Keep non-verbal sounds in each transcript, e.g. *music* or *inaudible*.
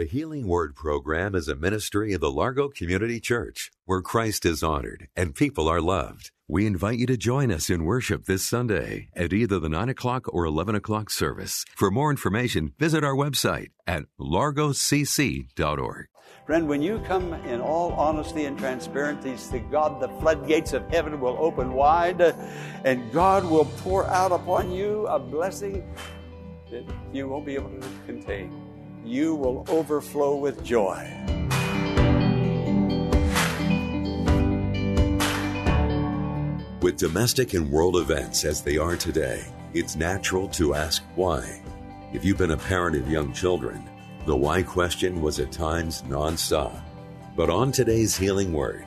The Healing Word program is a ministry of the Largo Community Church where Christ is honored and people are loved. We invite you to join us in worship this Sunday at either the 9 o'clock or 11 o'clock service. For more information, visit our website at largocc.org. Friend, when you come in all honesty and transparency to God, the floodgates of heaven will open wide and God will pour out upon you a blessing that you won't be able to contain you will overflow with joy. With domestic and world events as they are today, it's natural to ask why. If you've been a parent of young children, the why question was at times nonstop. But on today's Healing Word,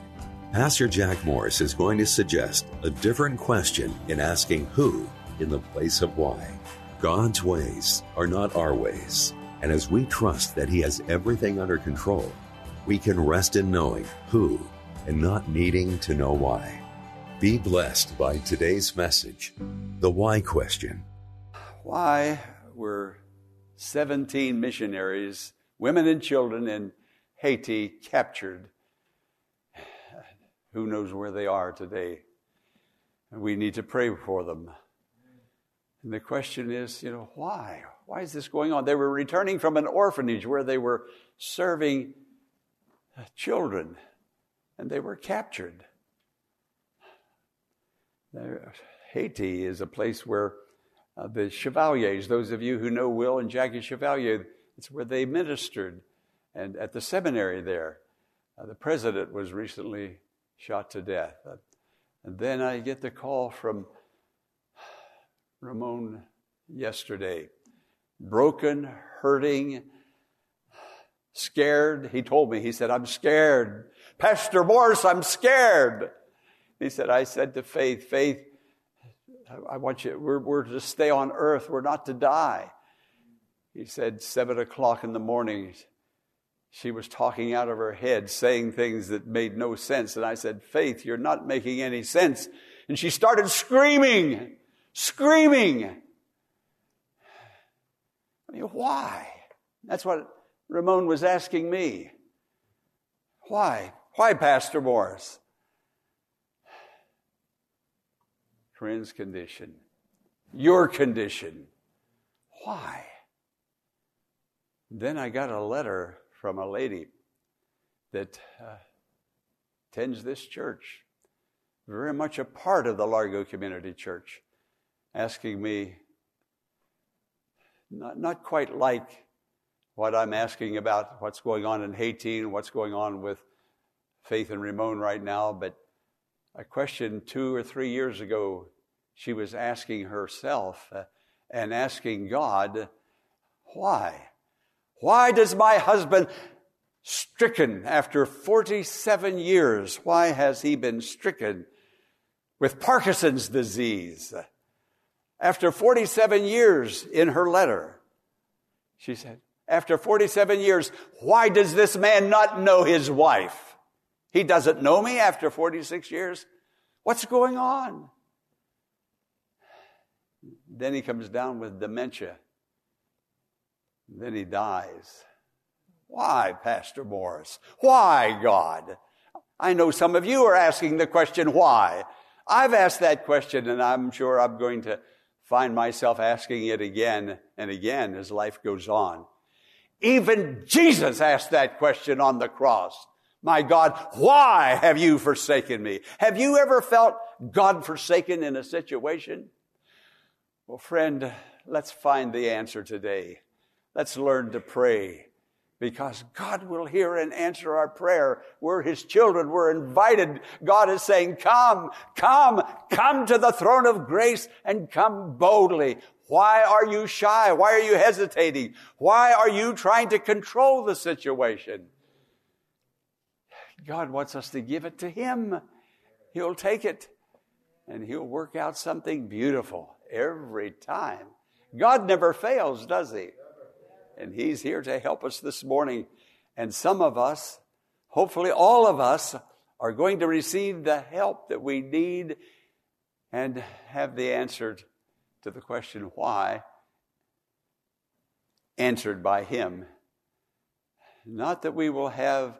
Pastor Jack Morris is going to suggest a different question in asking who in the place of why. God's ways are not our ways. And as we trust that He has everything under control, we can rest in knowing who and not needing to know why. Be blessed by today's message The Why Question. Why were 17 missionaries, women and children in Haiti, captured? Who knows where they are today? And we need to pray for them. And the question is, you know, why? Why is this going on? They were returning from an orphanage where they were serving children and they were captured. Haiti is a place where uh, the Chevaliers, those of you who know Will and Jackie Chevalier, it's where they ministered. And at the seminary there, uh, the president was recently shot to death. Uh, and then I get the call from Ramon yesterday broken, hurting, scared. He told me, he said, I'm scared. Pastor Morris, I'm scared. He said, I said to Faith, Faith, I want you, we're, we're to stay on earth. We're not to die. He said, seven o'clock in the morning, she was talking out of her head, saying things that made no sense. And I said, Faith, you're not making any sense. And she started screaming, screaming. Mean, why? That's what Ramon was asking me. Why? Why, Pastor Morris? Friend's condition. Your condition. Why? Then I got a letter from a lady that uh, this church, very much a part of the Largo Community Church, asking me not, not quite like what I'm asking about what's going on in Haiti and what's going on with Faith and Ramon right now, but a question two or three years ago, she was asking herself uh, and asking God, why? Why does my husband stricken after 47 years? Why has he been stricken with Parkinson's disease? After 47 years in her letter, she said, after 47 years, why does this man not know his wife? He doesn't know me after 46 years. What's going on? Then he comes down with dementia. Then he dies. Why, Pastor Morris? Why, God? I know some of you are asking the question, why? I've asked that question, and I'm sure I'm going to find myself asking it again and again as life goes on. Even Jesus asked that question on the cross. My God, why have you forsaken me? Have you ever felt God forsaken in a situation? Well, friend, let's find the answer today. Let's learn to pray. Because God will hear and answer our prayer. We're His children. We're invited. God is saying, come, come, come to the throne of grace and come boldly. Why are you shy? Why are you hesitating? Why are you trying to control the situation? God wants us to give it to Him. He'll take it and He'll work out something beautiful every time. God never fails, does He? And He's here to help us this morning. And some of us, hopefully all of us, are going to receive the help that we need and have the answer to the question why answered by Him. Not that we will have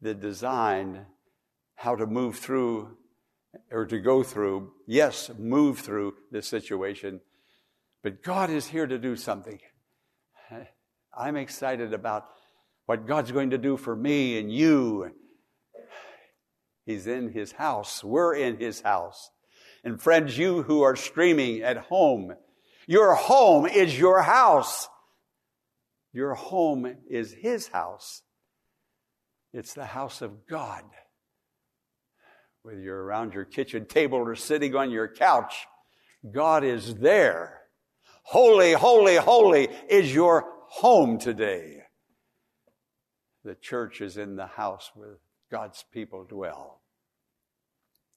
the design how to move through or to go through, yes, move through this situation, but God is here to do something. I'm excited about what God's going to do for me and you. He's in His house. We're in His house. And friends, you who are streaming at home, your home is your house. Your home is His house. It's the house of God. Whether you're around your kitchen table or sitting on your couch, God is there. Holy, holy, holy is your home today. The church is in the house where God's people dwell.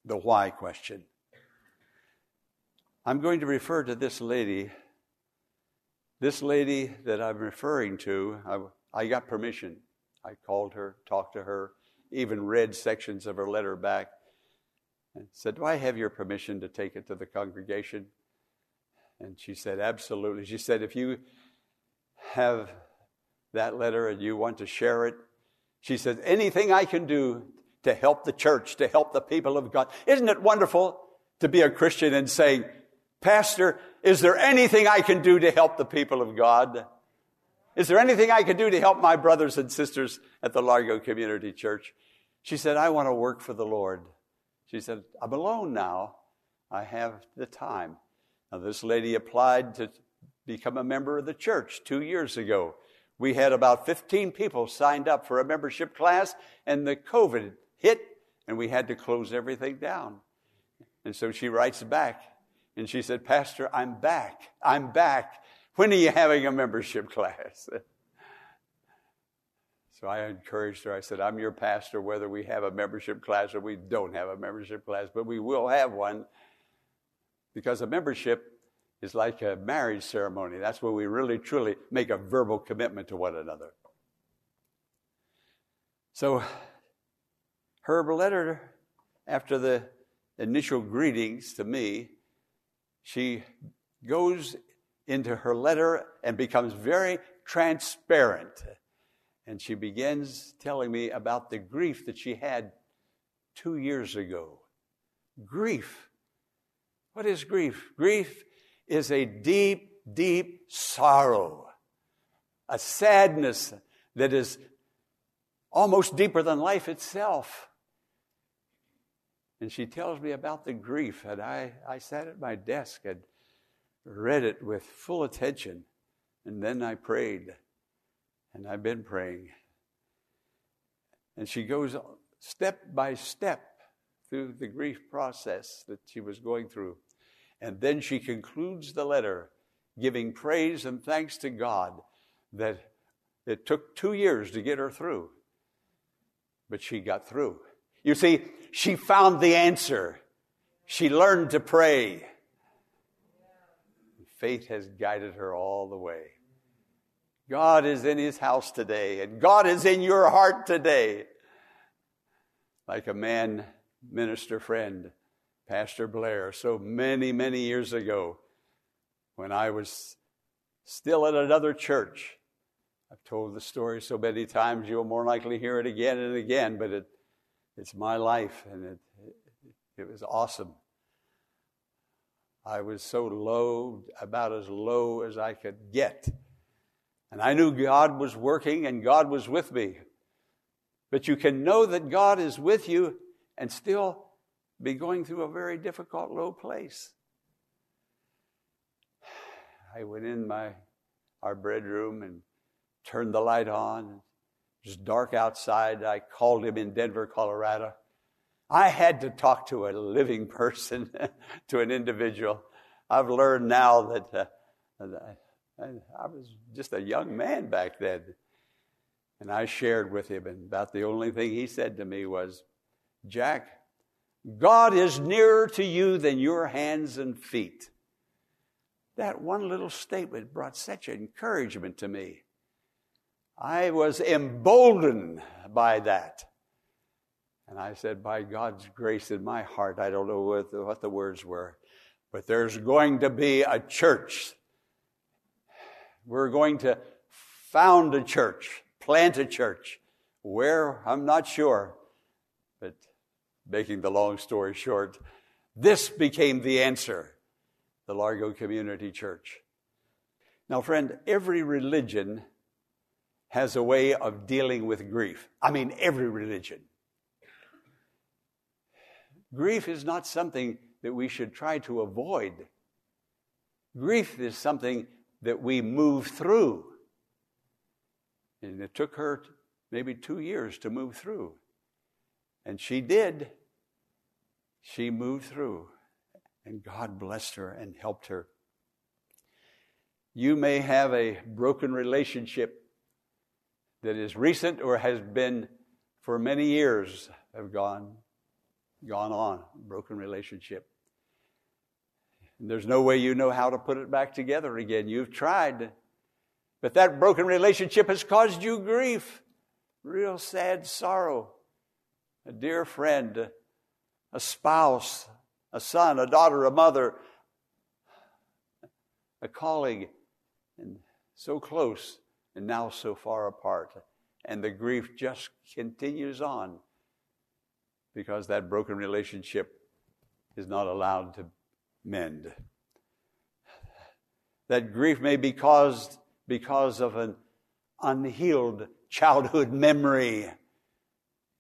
The why question. I'm going to refer to this lady. This lady that I'm referring to, I, I got permission. I called her, talked to her, even read sections of her letter back, and said, Do I have your permission to take it to the congregation? And she said, Absolutely. She said, If you have that letter and you want to share it, she said, Anything I can do to help the church, to help the people of God. Isn't it wonderful to be a Christian and saying, Pastor, is there anything I can do to help the people of God? Is there anything I can do to help my brothers and sisters at the Largo Community Church? She said, I want to work for the Lord. She said, I'm alone now. I have the time. Now, this lady applied to become a member of the church two years ago. We had about 15 people signed up for a membership class, and the COVID hit, and we had to close everything down. And so she writes back, and she said, Pastor, I'm back. I'm back. When are you having a membership *laughs* class? so I encouraged her. I said, I'm your pastor, whether we have a membership class or we don't have a membership class, but we will have one because a membership is like a marriage ceremony. That's where we really, truly make a verbal commitment to one another. So, her letter after the initial greetings to me, she goes into her letter and becomes very transparent. And she begins telling me about the grief that she had two years ago. Grief. What is grief? Grief is a deep, deep sorrow, a sadness that is almost deeper than life itself. And she tells me about the grief, and I, I sat at my desk and read it with full attention, and then I prayed, and I've been praying. And she goes step by step through the grief process that she was going through. And then she concludes the letter giving praise and thanks to God that it took two years to get her through, but she got through. You see, she found the answer. She learned to pray faith has guided her all the way. God is in his house today, and God is in your heart today. Like a man, minister friend, Pastor Blair, so many, many years ago, when I was still at another church. I've told the story so many times, you'll more likely hear it again and again, but it, it's my life, and it, it, it was awesome. I was so low, about as low as I could get. And I knew God was working and God was with me. But you can know that God is with you and still be going through a very difficult, low place. I went in my our bedroom and turned the light on. It was dark outside. I called him in Denver, Colorado. I had to talk to a living *laughs* person, to an individual. I've learned now that uh, I was just a young man back then. And I shared with him, and about the only thing he said to me was, Jack, God is nearer to you than your hands and feet. That one little statement brought such encouragement to me. I was emboldened by that. And I said, By God's grace in my heart, I don't know what the, what the words were, but there's going to be a church. We're going to found a church, plant a church. Where? I'm not sure. But making the long story short, this became the answer the Largo Community Church. Now, friend, every religion has a way of dealing with grief. I mean, every religion. Grief is not something that we should try to avoid. Grief is something that we move through. And it took her maybe two years to move through. And she did. She moved through. And God blessed her and helped her. You may have a broken relationship that is recent or has been for many years have gone gone on broken relationship and there's no way you know how to put it back together again you've tried but that broken relationship has caused you grief real sad sorrow a dear friend a spouse a son a daughter a mother a colleague and so close and now so far apart. And the grief just continues on because that broken relationship is not allowed to mend. That grief may be caused because of an unhealed childhood memory.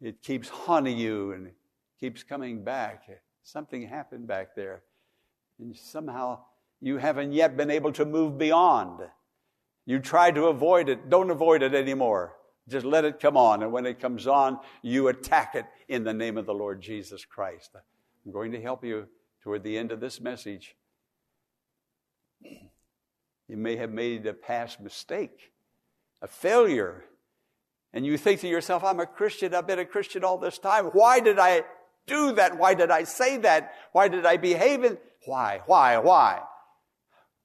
It keeps haunting you and keeps coming back. Something happened back there. And somehow you haven't yet been able to move beyond. You try to avoid it. Don't avoid it anymore. Just let it come on. And when it comes on, you attack it in the name of the Lord Jesus Christ. I'm going to help you toward the end of this message. You may have made a past mistake, a failure. And you think to yourself, I'm a Christian. I've been a Christian all this time. Why did I do that? Why did I say that? Why did I behave in? Why? Why? Why?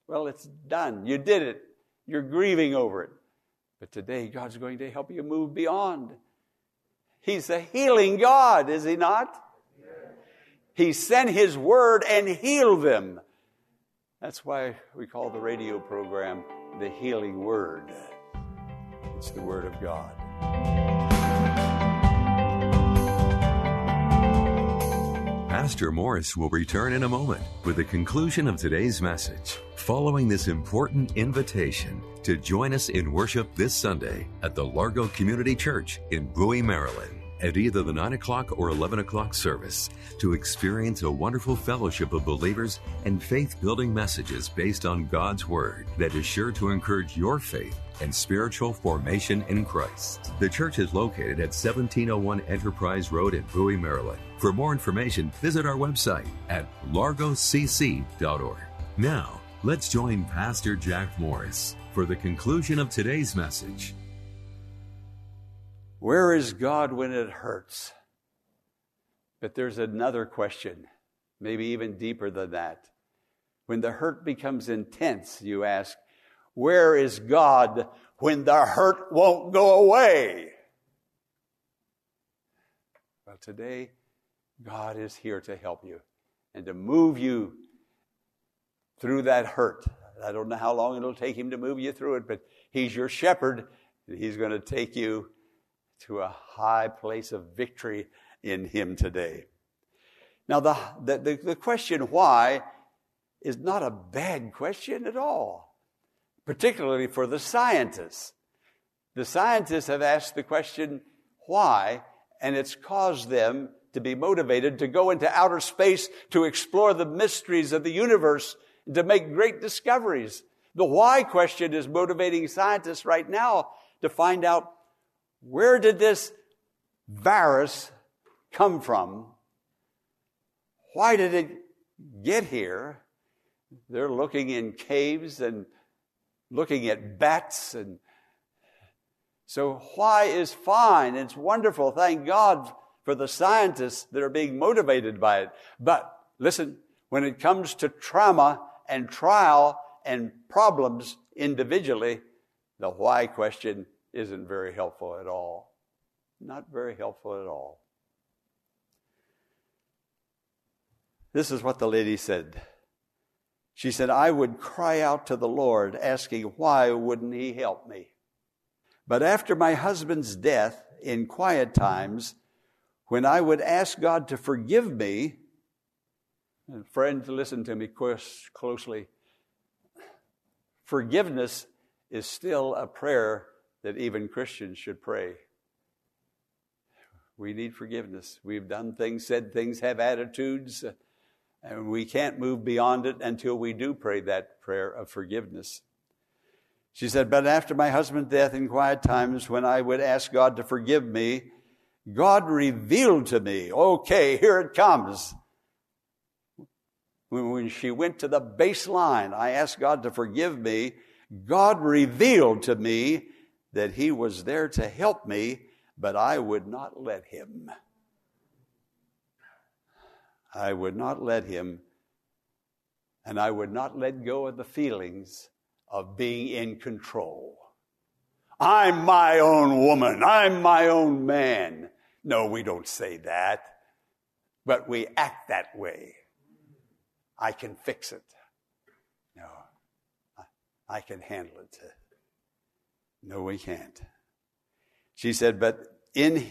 Well, it's done. You did it. You're grieving over it. But today, God's going to help you move beyond. He's a healing God, is He not? He sent His word and healed them. That's why we call the radio program the Healing Word. It's the Word of God. Pastor Morris will return in a moment with the conclusion of today's message, following this important invitation to join us in worship this Sunday at the Largo Community Church in Bowie, Maryland at either the 9 o'clock or 11 o'clock service to experience a wonderful fellowship of believers and faith building messages based on God's Word that is sure to encourage your faith and spiritual formation in Christ. The church is located at 1701 Enterprise Road in Bowie, Maryland. For more information, visit our website at largocc.org. Now, let's join Pastor Jack Morris for the conclusion of today's message. Where is God when it hurts? But there's another question, maybe even deeper than that. When the hurt becomes intense, you ask, where is God when the hurt won't go away? Well, today, God is here to help you and to move you through that hurt. I don't know how long it'll take Him to move you through it, but He's your shepherd, and He's going to take you to a high place of victory in Him today. Now, the, the, the question why is not a bad question at all particularly for the scientists. The scientists have asked the question, why? And it's caused them to be motivated to go into outer space to explore the mysteries of the universe and to make great discoveries. The why question is motivating scientists right now to find out where did this virus come from? Why did it get here? They're looking in caves and looking at bats and so why is fine. It's wonderful. Thank God for the scientists that are being motivated by it. But listen, when it comes to trauma and trial and problems individually, the why question isn't very helpful at all. Not very helpful at all. This is what the lady said. She said, I would cry out to the Lord asking, why wouldn't he help me? But after my husband's death, in quiet times, when I would ask God to forgive me, and friends, listen to me closely. Forgiveness is still a prayer that even Christians should pray. We need forgiveness. We've done things, said things, have attitudes, and we can't move beyond it until we do pray that prayer of forgiveness. She said, But after my husband's death in quiet times, when I would ask God to forgive me, God revealed to me, okay, here it comes. When she went to the baseline, I asked God to forgive me. God revealed to me that He was there to help me, but I would not let Him. I would not let Him, and I would not let go of the feelings of being in control. I'm my own woman. I'm my own man. No, we don't say that, but we act that way. I can fix it. No, I can handle it. No, we can't. She said, but in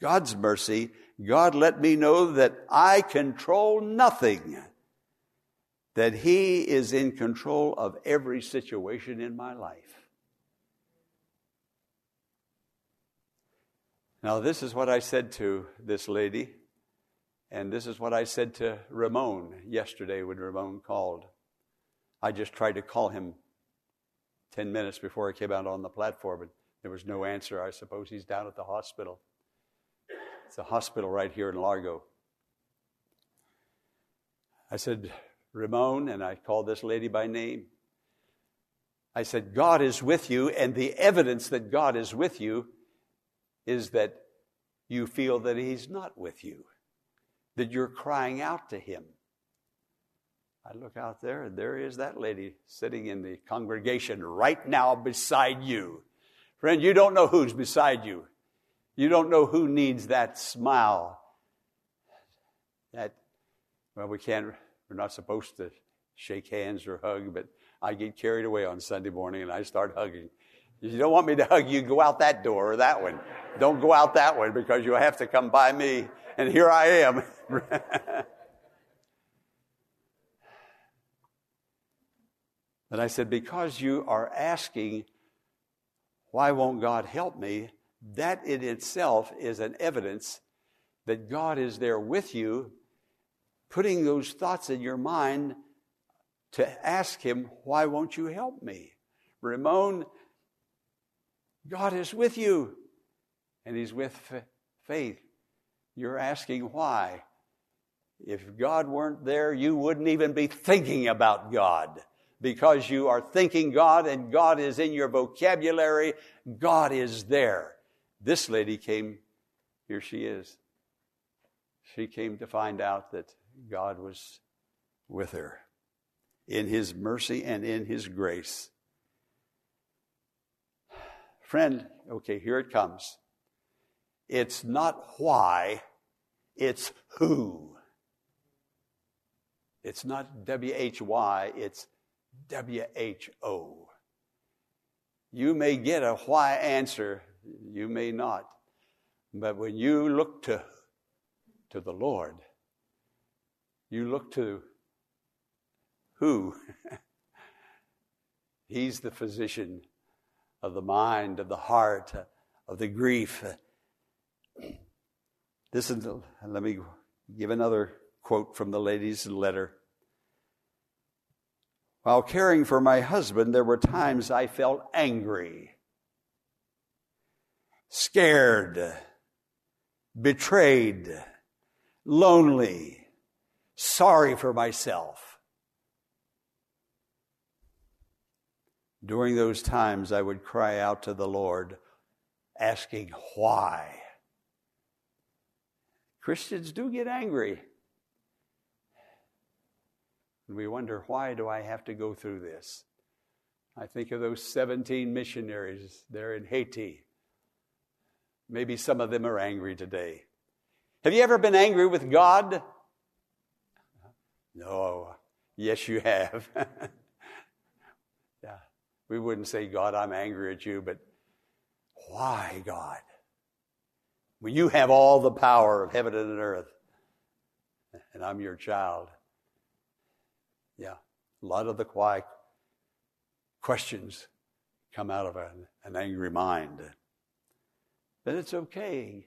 God's mercy, God let me know that I control nothing that He is in control of every situation in my life. Now, this is what I said to this lady, and this is what I said to Ramon yesterday when Ramon called. I just tried to call him 10 minutes before I came out on the platform, and there was no answer. I suppose he's down at the hospital. It's a hospital right here in Largo. I said, Ramon, and I called this lady by name. I said, God is with you, and the evidence that God is with you is that you feel that He's not with you, that you're crying out to Him. I look out there, and there is that lady sitting in the congregation right now beside you. Friend, you don't know who's beside you. You don't know who needs that smile. That, well, we can't we're not supposed to shake hands or hug, but I get carried away on Sunday morning and I start hugging. If you don't want me to hug you, go out that door or that one. Don't go out that one because you'll have to come by me. And here I am. *laughs* and I said, Because you are asking, why won't God help me? That in itself is an evidence that God is there with you putting those thoughts in your mind to ask Him, Why won't you help me? Ramon, God is with you, and He's with f- faith. You're asking why. If God weren't there, you wouldn't even be thinking about God because you are thinking God and God is in your vocabulary. God is there. This lady came, here she is. She came to find out that God was with her in His mercy and in His grace. Friend, okay, here it comes. It's not why, it's who. It's not W H Y, it's W H O. You may get a why answer, you may not. But when you look to, to the Lord, you look to who? *laughs* He's the physician of the mind, of the heart, of the grief. This is, let me give another quote from the lady's letter. While caring for my husband, there were times I felt angry. Scared, betrayed, lonely, sorry for myself. During those times, I would cry out to the Lord, asking why. Christians do get angry. And we wonder, why do I have to go through this? I think of those 17 missionaries there in Haiti. Maybe some of them are angry today. Have you ever been angry with God? No. Yes, you have. *laughs* yeah. We wouldn't say, God, I'm angry at you, but why, God? When you have all the power of heaven and earth, and I'm your child. Yeah, a lot of the quiet questions come out of an, an angry mind. But it's okay.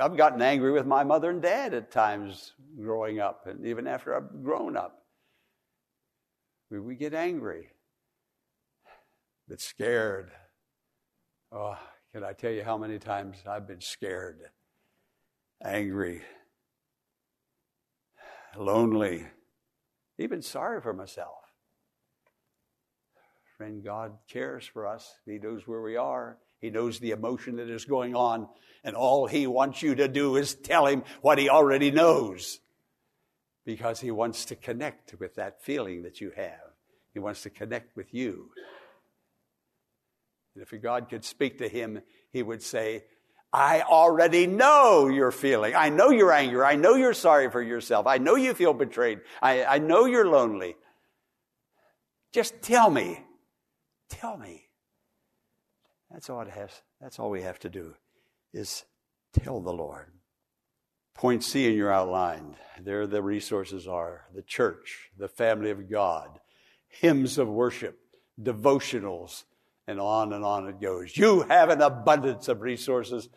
I've gotten angry with my mother and dad at times growing up, and even after I've grown up. We, we get angry, but scared. Oh, can I tell you how many times I've been scared, angry, lonely, even sorry for myself? Friend, God cares for us. He knows where we are. He knows the emotion that is going on. And all He wants you to do is tell Him what He already knows. Because He wants to connect with that feeling that you have. He wants to connect with you. And if God could speak to him, he would say, I already know you're feeling. I know you're angry. I know you're sorry for yourself. I know you feel betrayed. I, I know you're lonely. Just tell me. Tell me. That's all it has. That's all we have to do is tell the Lord. Point C in your outline. There the resources are the church, the family of God, hymns of worship, devotionals, and on and on it goes. You have an abundance of resources,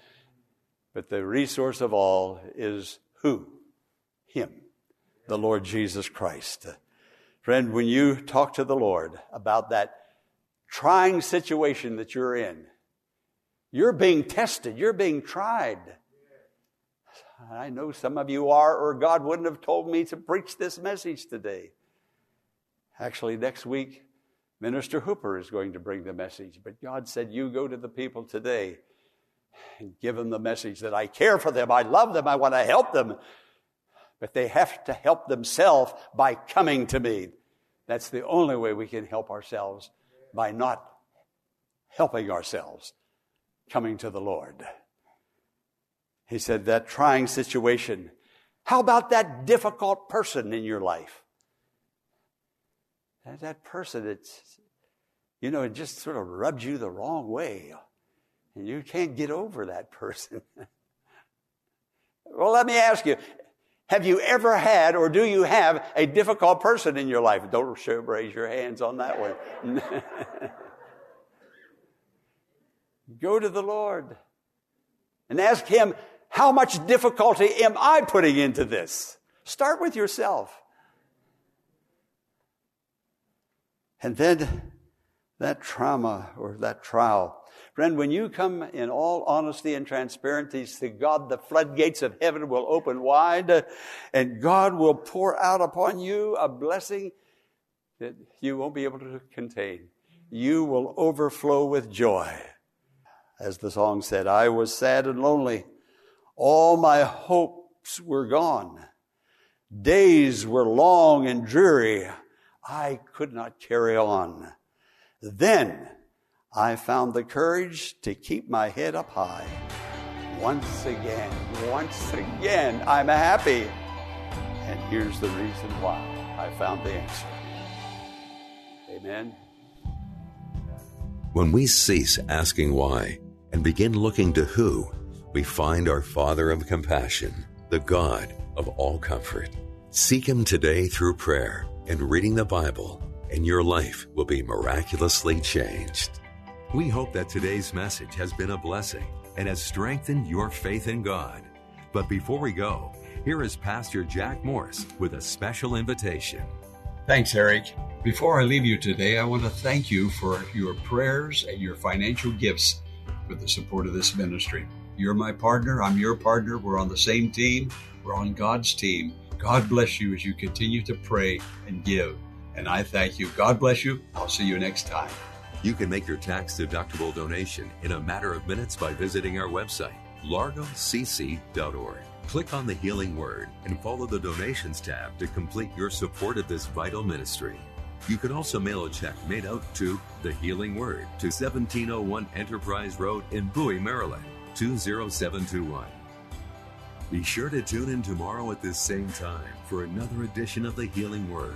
but the resource of all is who? Him, the Lord Jesus Christ. Friend, when you talk to the Lord about that trying situation that you're in, you're being tested, you're being tried. I know some of you are, or God wouldn't have told me to preach this message today. Actually, next week, Minister Hooper is going to bring the message, but God said, You go to the people today and give them the message that I care for them, I love them, I want to help them, but they have to help themselves by coming to me. That's the only way we can help ourselves by not helping ourselves, coming to the Lord. He said, That trying situation. How about that difficult person in your life? That, that person, it's, you know, it just sort of rubs you the wrong way. And you can't get over that person. *laughs* well, let me ask you have you ever had or do you have a difficult person in your life? Don't raise your hands on that one. *laughs* Go to the Lord and ask Him, how much difficulty am I putting into this? Start with yourself. And then that trauma or that trial. Friend, when you come in all honesty and transparency to God, the floodgates of heaven will open wide and God will pour out upon you a blessing that you won't be able to contain. You will overflow with joy. As the song said, I was sad and lonely. All my hopes were gone. Days were long and dreary. I could not carry on. Then I found the courage to keep my head up high. Once again, once again, I'm happy. And here's the reason why I found the answer. Amen. When we cease asking why and begin looking to who, we find our Father of compassion, the God of all comfort. Seek Him today through prayer and reading the Bible, and your life will be miraculously changed. We hope that today's message has been a blessing and has strengthened your faith in God. But before we go, here is Pastor Jack Morris with a special invitation. Thanks, Eric. Before I leave you today, I want to thank you for your prayers and your financial gifts with the support of this ministry. You're my partner. I'm your partner. We're on the same team. We're on God's team. God bless you as you continue to pray and give. And I thank you. God bless you. I'll see you next time. You can make your tax deductible donation in a matter of minutes by visiting our website, largocc.org. Click on the Healing Word and follow the Donations tab to complete your support of this vital ministry. You can also mail a check made out to The Healing Word to 1701 Enterprise Road in Bowie, Maryland, 20721. Be sure to tune in tomorrow at this same time for another edition of The Healing Word.